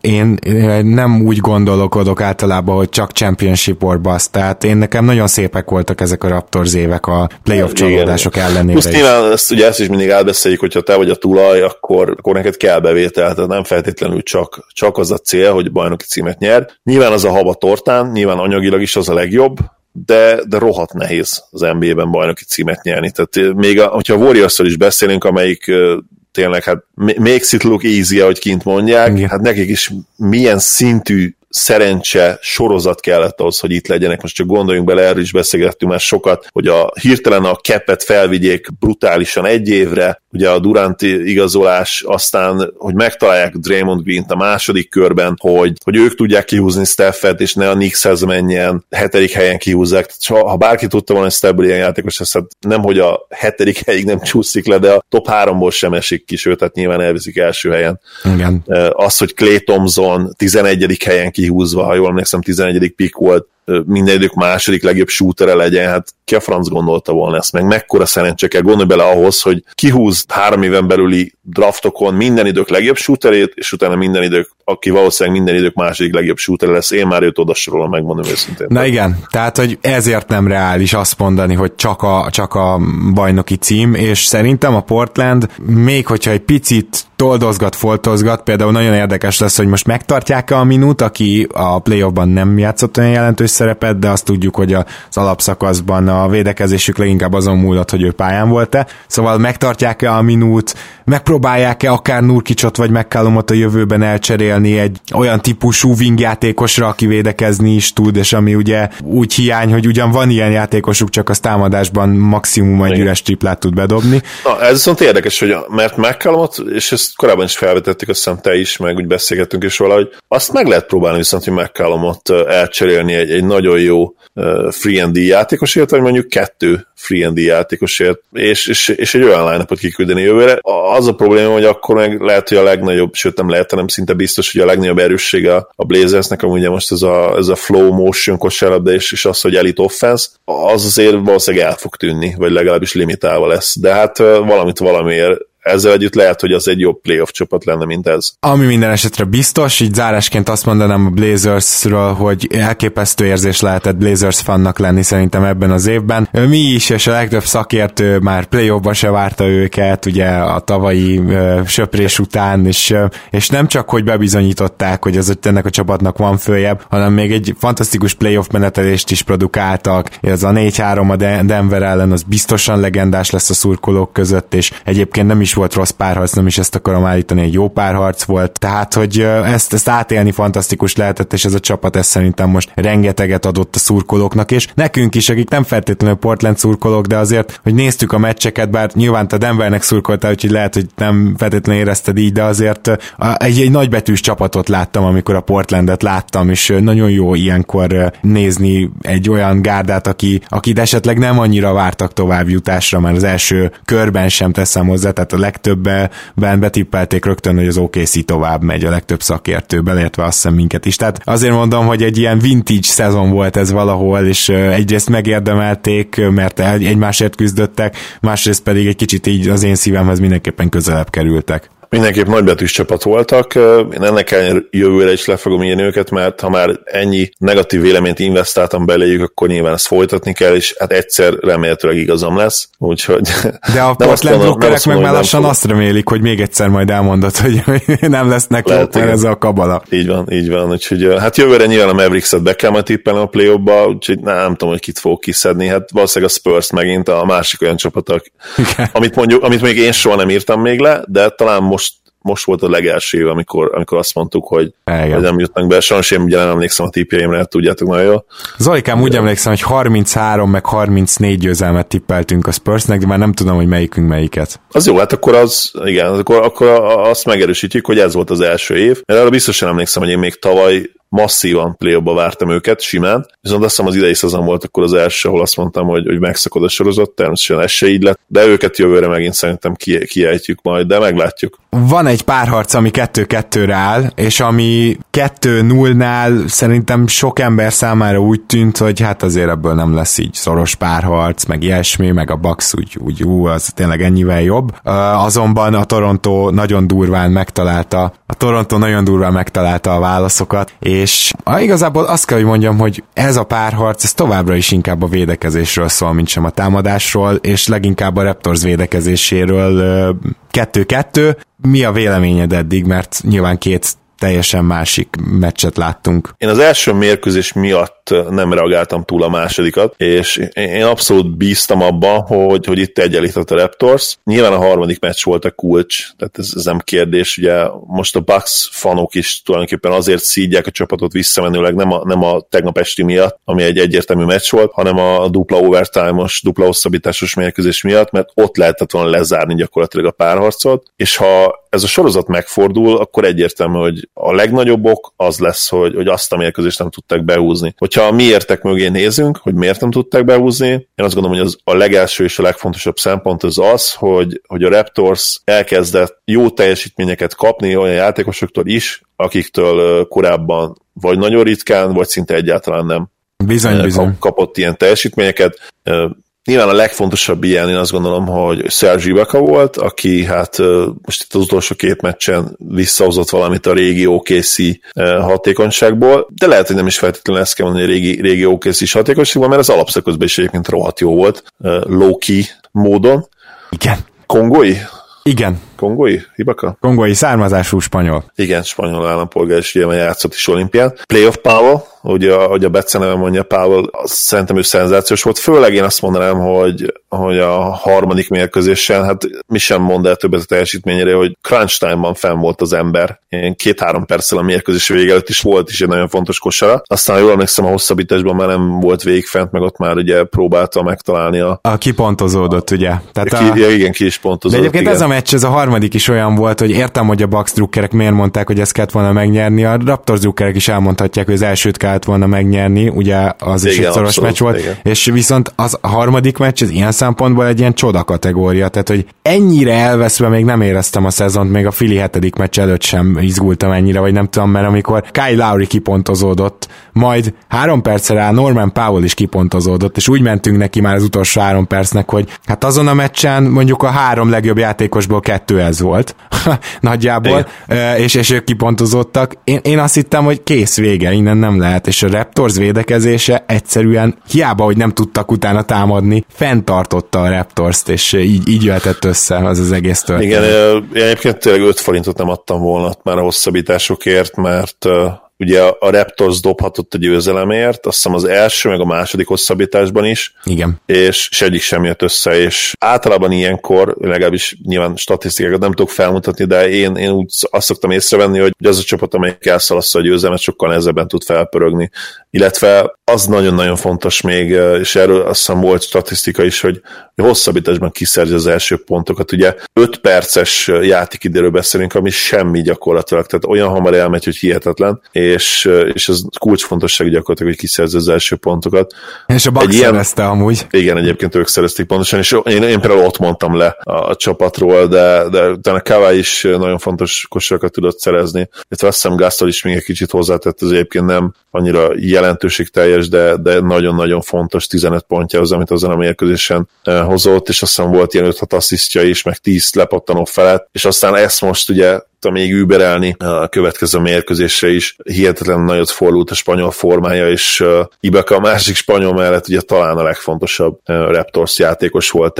én nem úgy gondolkodok általában, hogy csak championship or bust. Tehát én nekem nagyon szépek voltak ezek a Raptors évek a playoff csalódások ellenére Most nyilván ezt, ugye ezt is mindig elbeszéljük, hogyha te vagy a tulaj, akkor, akkor neked kell bevétel, tehát nem feltétlenül csak, csak az a cél, hogy bajnoki címet nyer. Nyilván az a haba tortán, nyilván anyagilag is az a legjobb, de, de rohadt nehéz az NBA-ben bajnoki címet nyerni. Tehát még a, hogyha a warriors is beszélünk, amelyik tényleg hát makes it look easy, ahogy kint mondják, Igen. hát nekik is milyen szintű szerencse sorozat kellett ahhoz, hogy itt legyenek. Most csak gondoljunk bele, erről is beszélgettünk már sokat, hogy a hirtelen a kepet felvigyék brutálisan egy évre, ugye a Duranti igazolás, aztán, hogy megtalálják Draymond Green-t a második körben, hogy, hogy ők tudják kihúzni Steffet, és ne a Knickshez menjen, hetedik helyen kihúzzák. Tehát, ha bárki tudta volna, hogy Steph ilyen játékos, ez hát nem, hogy a hetedik helyig nem csúszik le, de a top háromból sem esik ki, sőt, tehát nyilván elviszik első helyen. Igen. Az, hogy Clay Thompson 11. helyen kihúzva, ha jól emlékszem, 11. pick volt, minden idők második legjobb shootere legyen, hát ki a franc gondolta volna ezt meg, mekkora szerencse kell? Gondolni bele ahhoz, hogy kihúz három éven belüli draftokon minden idők legjobb shooterét, és utána minden idők, aki valószínűleg minden idők második legjobb shooter lesz, én már őt odasorolom, megmondom őszintén. Na igen, tehát, hogy ezért nem reális azt mondani, hogy csak a, csak a bajnoki cím, és szerintem a Portland, még hogyha egy picit toldozgat, foltozgat, például nagyon érdekes lesz, hogy most megtartják-e a minút, aki a playoffban nem játszott olyan jelentős szerepet, de azt tudjuk, hogy az alapszakaszban a védekezésük leginkább azon múlott, hogy ő pályán volt-e. Szóval megtartják-e a minút, megpróbálják-e akár Nurkicsot vagy McCallumot a jövőben elcserélni egy olyan típusú wingjátékosra, aki védekezni is tud, és ami ugye úgy hiány, hogy ugyan van ilyen játékosuk, csak az támadásban maximum egy üres triplát tud bedobni. Na, ez viszont érdekes, hogy mert McCallumot, és ezt korábban is felvetettük, azt te is, meg úgy beszélgettünk is hogy azt meg lehet próbálni viszont, hogy McCallumot elcserélni egy, egy egy nagyon jó free and játékosért, vagy mondjuk kettő free and játékosért, és, és, és egy olyan line kiküldeni jövőre. Az a probléma, hogy akkor meg lehet, hogy a legnagyobb, sőt nem lehet, hanem szinte biztos, hogy a legnagyobb erőssége a Blazersnek, ami ugye most ez a, ez a flow motion kosárlabda, és, és az, hogy elite offense, az azért valószínűleg el fog tűnni, vagy legalábbis limitálva lesz. De hát valamit valamiért ezzel együtt lehet, hogy az egy jobb playoff csapat lenne, mint ez. Ami minden esetre biztos, így zárásként azt mondanám a Blazersről, hogy elképesztő érzés lehetett Blazers fannak lenni szerintem ebben az évben. Mi is, és a legtöbb szakértő már playoffba se várta őket, ugye a tavalyi uh, söprés után, és, uh, és nem csak, hogy bebizonyították, hogy az ennek a csapatnak van följebb, hanem még egy fantasztikus playoff menetelést is produkáltak. Ez a 4-3 a Denver ellen, az biztosan legendás lesz a szurkolók között, és egyébként nem is is volt rossz párharc, nem is ezt akarom állítani, egy jó párharc volt, tehát hogy ezt, ezt átélni fantasztikus lehetett, és ez a csapat ezt szerintem most rengeteget adott a szurkolóknak, és nekünk is, akik nem feltétlenül Portland szurkolók, de azért, hogy néztük a meccseket, bár nyilván te Denvernek szurkoltál, úgyhogy lehet, hogy nem feltétlenül érezted így, de azért egy, egy nagybetűs csapatot láttam, amikor a Portlandet láttam, és nagyon jó ilyenkor nézni egy olyan gárdát, aki, akit esetleg nem annyira vártak tovább jutásra, mert az első körben sem teszem hozzá, tehát a legtöbben betippelték rögtön, hogy az OKC tovább megy a legtöbb szakértő, beleértve azt hiszem minket is. Tehát azért mondom, hogy egy ilyen vintage szezon volt ez valahol, és egyrészt megérdemelték, mert egymásért küzdöttek, másrészt pedig egy kicsit így az én szívemhez mindenképpen közelebb kerültek mindenképp nagybetűs csapat voltak. Én ennek ellenére jövőre is le fogom írni őket, mert ha már ennyi negatív véleményt investáltam beléjük, akkor nyilván ezt folytatni kell, és hát egyszer remélhetőleg igazam lesz. Úgyhogy De a Portland blokkerek meg már lassan azt remélik, hogy még egyszer majd elmondod, hogy nem lesznek Lehet, jók, ez a kabala. Így van, így van. Úgyhogy hát jövőre nyilván a Mavericks-et be kell majd tippelni a play úgyhogy nem, nem tudom, hogy kit fog kiszedni. Hát valószínűleg a Spurs megint a másik olyan csapatok, amit mondjuk, amit még én soha nem írtam még le, de talán most most volt a legelső év, amikor, amikor azt mondtuk, hogy, hogy nem jutnak be. Sajnos én ugye nem emlékszem a tippjeimre, tudjátok nagyon jól. Zolikám, úgy emlékszem, hogy 33 meg 34 győzelmet tippeltünk a Spursnek, de már nem tudom, hogy melyikünk melyiket. Az jó, hát akkor az, igen, akkor, akkor azt megerősítjük, hogy ez volt az első év, mert arra biztosan emlékszem, hogy én még tavaly masszívan play vártam őket, simán, viszont azt hiszem az idei szezon volt akkor az első, ahol azt mondtam, hogy, hogy megszakad a sorozat, természetesen ez se így lett, de őket jövőre megint szerintem kiejtjük majd, de meglátjuk. Van egy párharc, ami 2-2-re áll, és ami 2-0-nál szerintem sok ember számára úgy tűnt, hogy hát azért ebből nem lesz így szoros párharc, meg ilyesmi, meg a Bucks úgy, úgy ú, az tényleg ennyivel jobb. Azonban a Toronto nagyon durván megtalálta, a Toronto nagyon durván megtalálta a válaszokat, és és ah, igazából azt kell, hogy mondjam, hogy ez a párharc, ez továbbra is inkább a védekezésről szól, mint sem a támadásról, és leginkább a Raptors védekezéséről kettő-kettő. Mi a véleményed eddig, mert nyilván két teljesen másik meccset láttunk. Én az első mérkőzés miatt nem reagáltam túl a másodikat, és én abszolút bíztam abban, hogy, hogy itt egyenlített a Raptors. Nyilván a harmadik meccs volt a kulcs, tehát ez, ez nem kérdés. Ugye most a Bucks fanok is tulajdonképpen azért szídják a csapatot visszamenőleg, nem a, nem a tegnap esti miatt, ami egy egyértelmű meccs volt, hanem a dupla overtime-os, dupla hosszabbításos mérkőzés miatt, mert ott lehetett volna lezárni gyakorlatilag a párharcot, és ha ez a sorozat megfordul, akkor egyértelmű, hogy a legnagyobb ok az lesz, hogy, hogy azt a mérkőzést nem tudták behúzni. Hogyha a miértek mögé nézünk, hogy miért nem tudták behúzni, én azt gondolom, hogy az a legelső és a legfontosabb szempont az az, hogy, hogy a Raptors elkezdett jó teljesítményeket kapni olyan játékosoktól is, akiktől korábban vagy nagyon ritkán, vagy szinte egyáltalán nem bizony, bizony. kapott ilyen teljesítményeket. Nyilván a legfontosabb ilyen, én azt gondolom, hogy Serge Ibaka volt, aki hát most itt az utolsó két meccsen visszahozott valamit a régi OKC hatékonyságból, de lehet, hogy nem is feltétlenül ezt kell mondani, hogy régi, régi OKC is hatékonyságból, mert az alapszakaszban is egyébként rohadt jó volt, low-key módon. Igen. Kongói? Igen. Kongói? Hibaka? Kongói származású spanyol. Igen, spanyol állampolgár, és ugye játszott is olimpián. Playoff Powell, hogy a, hogy a neve mondja Powell, az szerintem ő szenzációs volt. Főleg én azt mondanám, hogy, hogy a harmadik mérkőzésen, hát mi sem mond el többet a teljesítményére, hogy crunch time-ban fenn volt az ember. Én két-három perccel a mérkőzés vége előtt is volt is egy nagyon fontos kosara. Aztán jól emlékszem, a hosszabbításban már nem volt végigfent, meg ott már ugye próbálta megtalálni a... A kipontozódott, ugye? Tehát ki, a... ja, igen, ki is pontozott. De egyébként igen. ez a meccs, ez a harmadik is olyan volt, hogy értem, hogy a Bucks drukkerek miért mondták, hogy ezt kellett volna megnyerni. A Raptors drukkerek is elmondhatják, hogy az elsőt kell kellett volna megnyerni, ugye az is egy szoros meccs volt, igen. és viszont az a harmadik meccs, ez ilyen szempontból egy ilyen csoda kategória, tehát hogy ennyire elveszve még nem éreztem a szezont, még a Fili hetedik meccs előtt sem izgultam ennyire, vagy nem tudom, mert amikor Kyle Lowry kipontozódott, majd három percre rá Norman Powell is kipontozódott, és úgy mentünk neki már az utolsó három percnek, hogy hát azon a meccsen mondjuk a három legjobb játékosból kettő ez volt, nagyjából, és, és ők kipontozottak. Én, én azt hittem, hogy kész vége, innen nem lehet, és a Raptors védekezése egyszerűen hiába, hogy nem tudtak utána támadni, fenntartotta a Raptors-t, és így, így jöhetett össze az az egész történet. Igen, én egyébként tényleg 5 forintot nem adtam volna már a hosszabbításokért, mert ugye a Raptors dobhatott a győzelemért, azt hiszem az első, meg a második hosszabbításban is. Igen. És, és egyik sem jött össze, és általában ilyenkor, legalábbis nyilván statisztikákat nem tudok felmutatni, de én, én úgy azt szoktam észrevenni, hogy az a csapat, amelyik elszalassza a győzelmet, sokkal nehezebben tud felpörögni. Illetve az nagyon-nagyon fontos még, és erről azt hiszem volt statisztika is, hogy hosszabbításban kiszerzi az első pontokat. Ugye 5 perces játékidőről beszélünk, ami semmi gyakorlatilag, tehát olyan hamar elmegy, hogy hihetetlen, és, és ez kulcsfontosság gyakorlatilag, hogy kiszerzi az első pontokat. És a Bucks ilyen, szerezte amúgy. Igen, egyébként ők szerezték pontosan, és én, én például ott mondtam le a, a csapatról, de, de utána Kawai is nagyon fontos kosarakat tudott szerezni, illetve azt hiszem Gaston is még egy kicsit hozzátett, az egyébként nem annyira jelentőségteljes, de, de nagyon-nagyon fontos 15 pontjához, amit azon a mérkőzésen hozott, és azt hiszem volt ilyen 5-6 asszisztja is, meg 10 lepattanó felett, és aztán ezt most ugye tudta még überelni a következő mérkőzésre is. Hihetetlen nagyot fordult a spanyol formája, és Ibaka a másik spanyol mellett ugye talán a legfontosabb Raptors játékos volt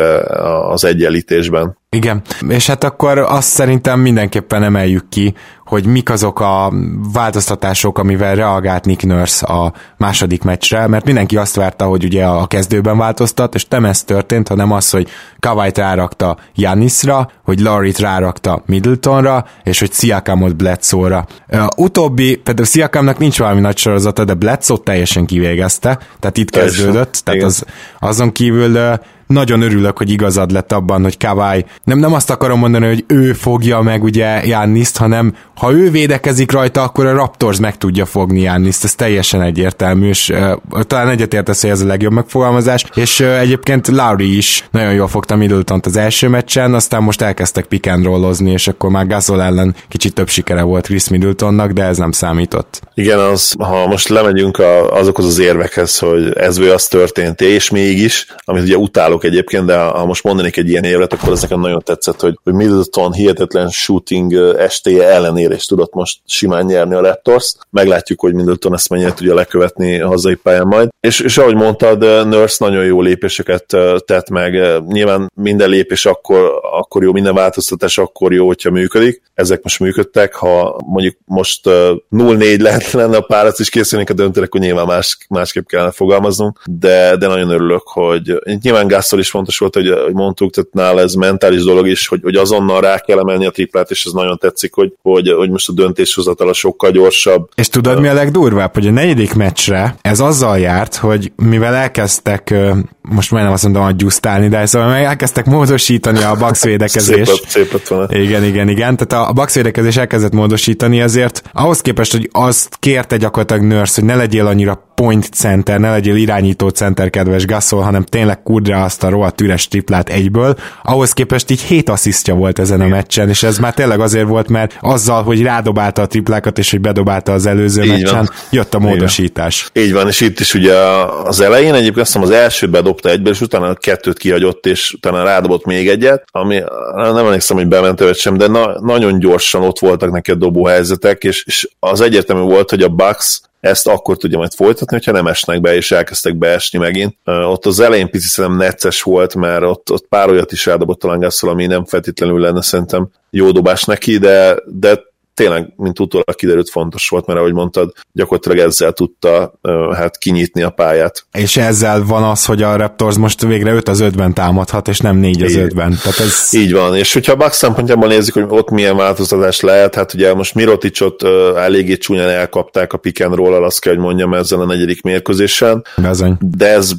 az egyenlítésben. Igen, és hát akkor azt szerintem mindenképpen emeljük ki, hogy mik azok a változtatások, amivel reagált Nick Nurse a második meccsre, mert mindenki azt várta, hogy ugye a kezdőben változtat, és nem ez történt, hanem az, hogy Kawait rárakta Janisra, hogy Laurie-t rárakta Middletonra, és hogy Siakamot Bledsoe-ra. Utóbbi, például Siakamnak nincs valami nagy sorozata, de Bledsoe teljesen kivégezte, tehát itt kezdődött, tehát az, azon kívül nagyon örülök, hogy igazad lett abban, hogy Kawai, nem, nem azt akarom mondani, hogy ő fogja meg ugye Janniszt, hanem ha ő védekezik rajta, akkor a Raptors meg tudja fogni Janniszt, ez teljesen egyértelmű, és uh, talán egyetértesz, hogy ez a legjobb megfogalmazás, és uh, egyébként Lowry is nagyon jól fogta middleton az első meccsen, aztán most elkezdtek pick and rollozni, és akkor már Gasol ellen kicsit több sikere volt Chris Middletonnak, de ez nem számított. Igen, az, ha most lemegyünk a, azokhoz az érvekhez, hogy ez vagy az történt, és mégis, amit ugye utálok tudok egyébként, de ha most mondanék egy ilyen évet, akkor ez nekem nagyon tetszett, hogy, hogy Middleton hihetetlen shooting estéje ellenére is tudott most simán nyerni a Raptors. Meglátjuk, hogy Middleton ezt mennyire tudja lekövetni a hazai pályán majd. És, és ahogy mondtad, Nurse nagyon jó lépéseket tett meg. Nyilván minden lépés akkor, akkor jó, minden változtatás akkor jó, hogyha működik. Ezek most működtek. Ha mondjuk most 0-4 lehet lenne a párat, és készülnénk a döntőre, akkor nyilván más, másképp kellene fogalmaznunk, de, de nagyon örülök, hogy nyilván Gászol is fontos volt, hogy, hogy mondtuk, tehát nála ez mentális dolog is, hogy, hogy azonnal rá kell emelni a triplát, és ez nagyon tetszik, hogy, hogy, hogy most a döntéshozatala sokkal gyorsabb. És tudod, mi a legdurvább, hogy a negyedik meccsre ez azzal járt, hogy mivel elkezdtek, most majdnem azt mondom, hogy gyusztálni, de szóval meg elkezdtek módosítani a Bucks védekezést. szép lett, szép Igen, igen, igen. Tehát a Bucks védekezés elkezdett módosítani, ezért ahhoz képest, hogy azt kérte gyakorlatilag Nurse, hogy ne legyél annyira point center, ne legyél irányító center, kedves Gasol, hanem tényleg kudra azt a rohadt üres triplát egyből. Ahhoz képest így 7 asszisztja volt ezen a meccsen, és ez már tényleg azért volt, mert azzal, hogy rádobálta a triplákat, és hogy bedobálta az előző így meccsen, van. jött a módosítás. Így van. így van, és itt is ugye az elején egyébként azt hiszem az elsőt bedobta egyből, és utána a kettőt kihagyott, és utána rádobott még egyet, ami nem emlékszem, hogy bement vagy sem, de na, nagyon gyorsan ott voltak neki a dobóhelyzetek, és, és az egyértelmű volt, hogy a Bucks ezt akkor tudja majd folytatni, hogyha nem esnek be, és elkezdtek beesni megint. Ott az elején picit szerintem necces volt, mert ott, ott pár olyat is eldobott talán ami nem feltétlenül lenne szerintem jó dobás neki, de, de tényleg, mint utólag kiderült, fontos volt, mert ahogy mondtad, gyakorlatilag ezzel tudta hát kinyitni a pályát. És ezzel van az, hogy a Raptors most végre 5 az 5-ben támadhat, és nem 4 az 5-ben. Tehát ez... Így van, és hogyha a Bucks szempontjából nézzük, hogy ott milyen változtatás lehet, hát ugye most Miroticot eléggé csúnyán elkapták a pick and roll azt kell, hogy mondjam ezzel a negyedik mérkőzésen. Bezony. De ez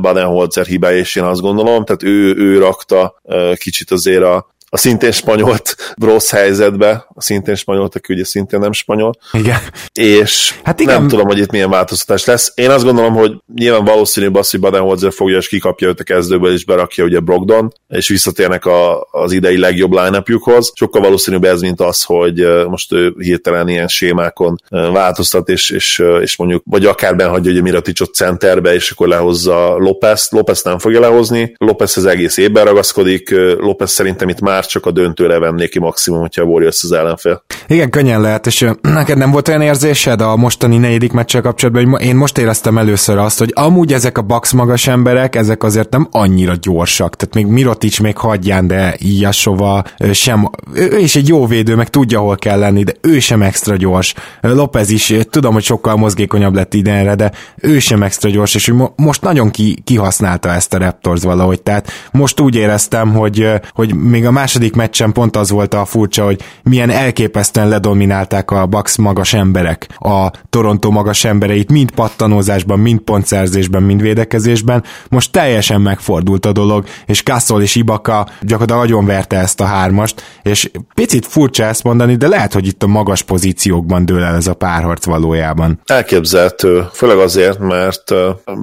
Baden-Holzer hibája, és én azt gondolom, tehát ő, ő rakta kicsit azért a, a szintén spanyolt rossz helyzetbe, a szintén spanyolt, aki ugye szintén nem spanyol. Igen. És hát igen. nem tudom, hogy itt milyen változtatás lesz. Én azt gondolom, hogy nyilván valószínűbb az, hogy Baden-Holzer fogja és kikapja őt a kezdőből, és berakja ugye Brogdon, és visszatérnek a, az idei legjobb line Sokkal valószínűbb ez, mint az, hogy most ő hirtelen ilyen sémákon változtat, és, és, és mondjuk, vagy akár benhagyja ugye Miraticsot centerbe, és akkor lehozza López. López nem fogja lehozni, López az egész évben ragaszkodik, López szerintem itt már csak a döntőre venné ki maximum, hogyha a Warriors az ellenfél. Igen, könnyen lehet, és neked nem volt olyan érzésed a mostani negyedik meccsel kapcsolatban, hogy én most éreztem először azt, hogy amúgy ezek a Bucks magas emberek, ezek azért nem annyira gyorsak, tehát még Mirotic még hagyján, de Ilyasova sem, ő is egy jó védő, meg tudja, hol kell lenni, de ő sem extra gyors. Lopez is, tudom, hogy sokkal mozgékonyabb lett idegenre, de ő sem extra gyors, és most nagyon ki, kihasználta ezt a Raptors valahogy, tehát most úgy éreztem, hogy, hogy még a második meccsen pont az volt a furcsa, hogy milyen elképesztően ledominálták a Bucks magas emberek a Toronto magas embereit, mind pattanózásban, mind pontszerzésben, mind védekezésben. Most teljesen megfordult a dolog, és Kassol és Ibaka gyakorlatilag nagyon verte ezt a hármast, és picit furcsa ezt mondani, de lehet, hogy itt a magas pozíciókban dől el ez a párharc valójában. Elképzelhető, főleg azért, mert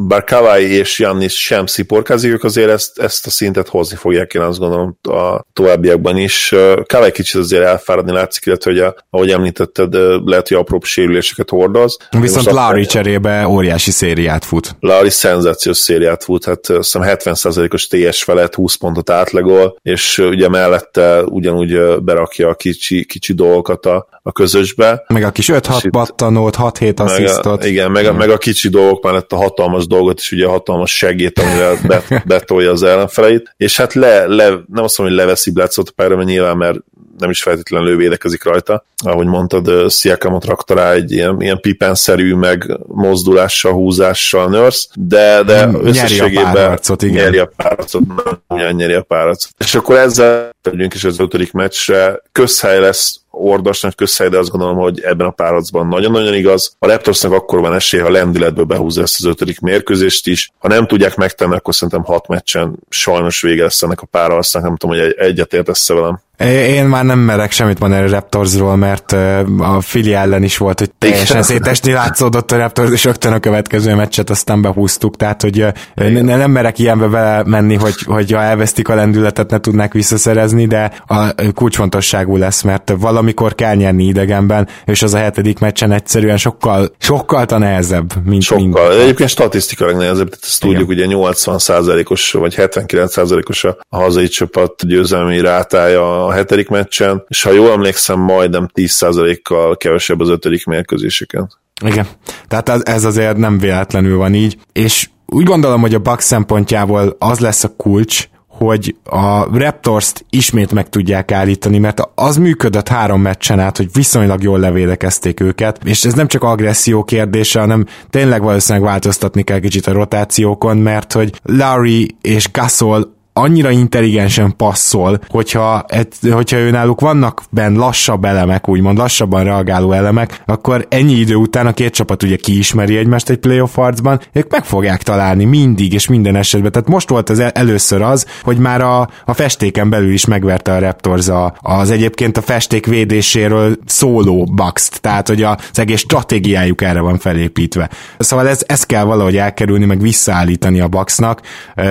bár Kawai és Jannis sem sziporkázik, ők azért ezt, ezt a szintet hozni fogják, én azt gondolom a továbbiakban is. Kawai kicsit azért elfáradni látszik, illetve hogy a, ahogy említetted, lehet, hogy apróbb sérüléseket hordoz. Viszont Larry cserébe óriási szériát fut. Larry szenzációs szériát fut, hát azt hiszem 70%-os TS felett 20 pontot átlagol, és ugye mellette ugyanúgy berakja a kicsi, kicsi dolgokat a, a közösbe. Meg a kis 5-6 pattanót, 6-7 asszisztot. Igen, meg a, meg a kicsi dolgok mellett a hatalmas dolgot, és ugye a hatalmas segít, amivel be, betolja az ellenfeleit, és hát le, le nem azt mondom, hogy leveszi Bledsoe-t a pályára, mert nyilván, mert nem is feltétlenül védekezik rajta. Ahogy mondtad, Sziakamot rakta rá egy ilyen, ilyen pipenszerű, meg mozdulással, húzással nurse, de, de nyeri összességében a párharcot, igen. nyeri a párharcot, ugyan nyeri a párharcot. És akkor ezzel tegyünk is az ötödik meccsre, közhely lesz ordas nagy közhely, de azt gondolom, hogy ebben a párharcban nagyon-nagyon igaz. A Raptorsnak akkor van esélye, ha lendületből behúzza ezt az ötödik mérkőzést is. Ha nem tudják megtenni, akkor szerintem hat meccsen sajnos vége lesz ennek a párharcnak. Nem tudom, hogy egyetértesz velem. Én már nem merek semmit mondani a Raptorsról, mert a Fili ellen is volt, hogy teljesen szétesni látszódott a Raptors, és rögtön a következő meccset aztán behúztuk, tehát hogy ne, nem merek ilyenbe vele menni, hogy, hogy ha elvesztik a lendületet, ne tudnák visszaszerezni, de a kulcsfontosságú lesz, mert valamikor kell nyerni idegenben, és az a hetedik meccsen egyszerűen sokkal, sokkal nehezebb, mint Sokkal. Mint. Egyébként statisztikailag nehezebb, tehát ezt tudjuk, ugye 80%-os vagy 79%-os a hazai csapat győzelmi rátája a hetedik meccsen, és ha jól emlékszem, majdnem 10%-kal kevesebb az ötödik mérkőzéseken. Igen, tehát ez, azért nem véletlenül van így, és úgy gondolom, hogy a Bucks szempontjából az lesz a kulcs, hogy a Raptors-t ismét meg tudják állítani, mert az működött három meccsen át, hogy viszonylag jól levédekezték őket, és ez nem csak agresszió kérdése, hanem tényleg valószínűleg változtatni kell kicsit a rotációkon, mert hogy Larry és Gasol annyira intelligensen passzol, hogyha, hogyha ő náluk vannak benne lassabb elemek, úgymond lassabban reagáló elemek, akkor ennyi idő után a két csapat ugye kiismeri egymást egy playoff harcban, ők meg fogják találni mindig és minden esetben. Tehát most volt az először az, hogy már a, a festéken belül is megverte a Raptors a, az egyébként a festék védéséről szóló bucks tehát hogy az egész stratégiájuk erre van felépítve. Szóval ez, ez kell valahogy elkerülni, meg visszaállítani a Bucksnak,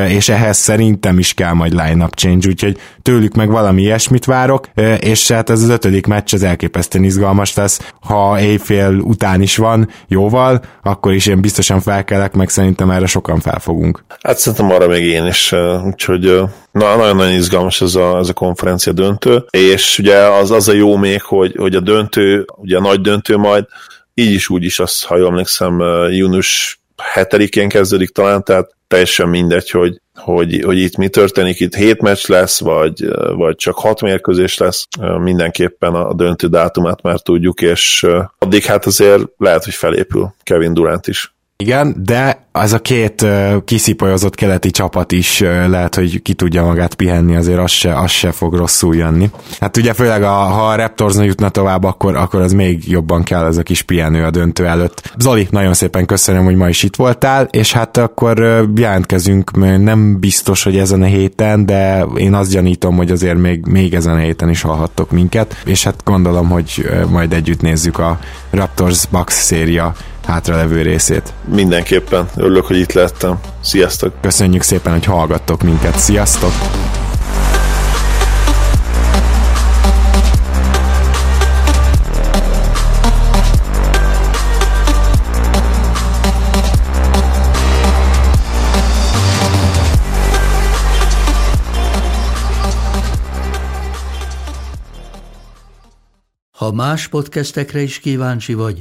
és ehhez szerintem is kell majd line-up change, úgyhogy tőlük meg valami ilyesmit várok, és hát ez az ötödik meccs az elképesztően izgalmas lesz, ha éjfél után is van jóval, akkor is én biztosan felkelek, meg szerintem erre sokan felfogunk. Hát szerintem arra még én is, úgyhogy na, nagyon-nagyon izgalmas ez a, ez a konferencia döntő, és ugye az, az a jó még, hogy, hogy a döntő, ugye a nagy döntő majd, így is úgy is, azt, ha jól emlékszem, június 7-én kezdődik talán, tehát teljesen mindegy, hogy, hogy, hogy itt mi történik, itt hét meccs lesz, vagy, vagy csak hat mérkőzés lesz, mindenképpen a döntő dátumát már tudjuk, és addig hát azért lehet, hogy felépül Kevin Durant is. Igen, de az a két kiszipolyozott keleti csapat is lehet, hogy ki tudja magát pihenni, azért az se, az se fog rosszul jönni. Hát ugye főleg a, ha a Raptors jutna tovább, akkor, akkor az még jobban kell ez a kis pihenő a döntő előtt. Zoli, nagyon szépen köszönöm, hogy ma is itt voltál, és hát akkor jelentkezünk, nem biztos, hogy ezen a héten, de én azt gyanítom, hogy azért még, még ezen a héten is hallhattok minket, és hát gondolom, hogy majd együtt nézzük a Raptors Bucks széria hátralevő részét. Mindenképpen. Örülök, hogy itt lettem. Sziasztok! Köszönjük szépen, hogy hallgattok minket. Sziasztok! Ha más podcastekre is kíváncsi vagy,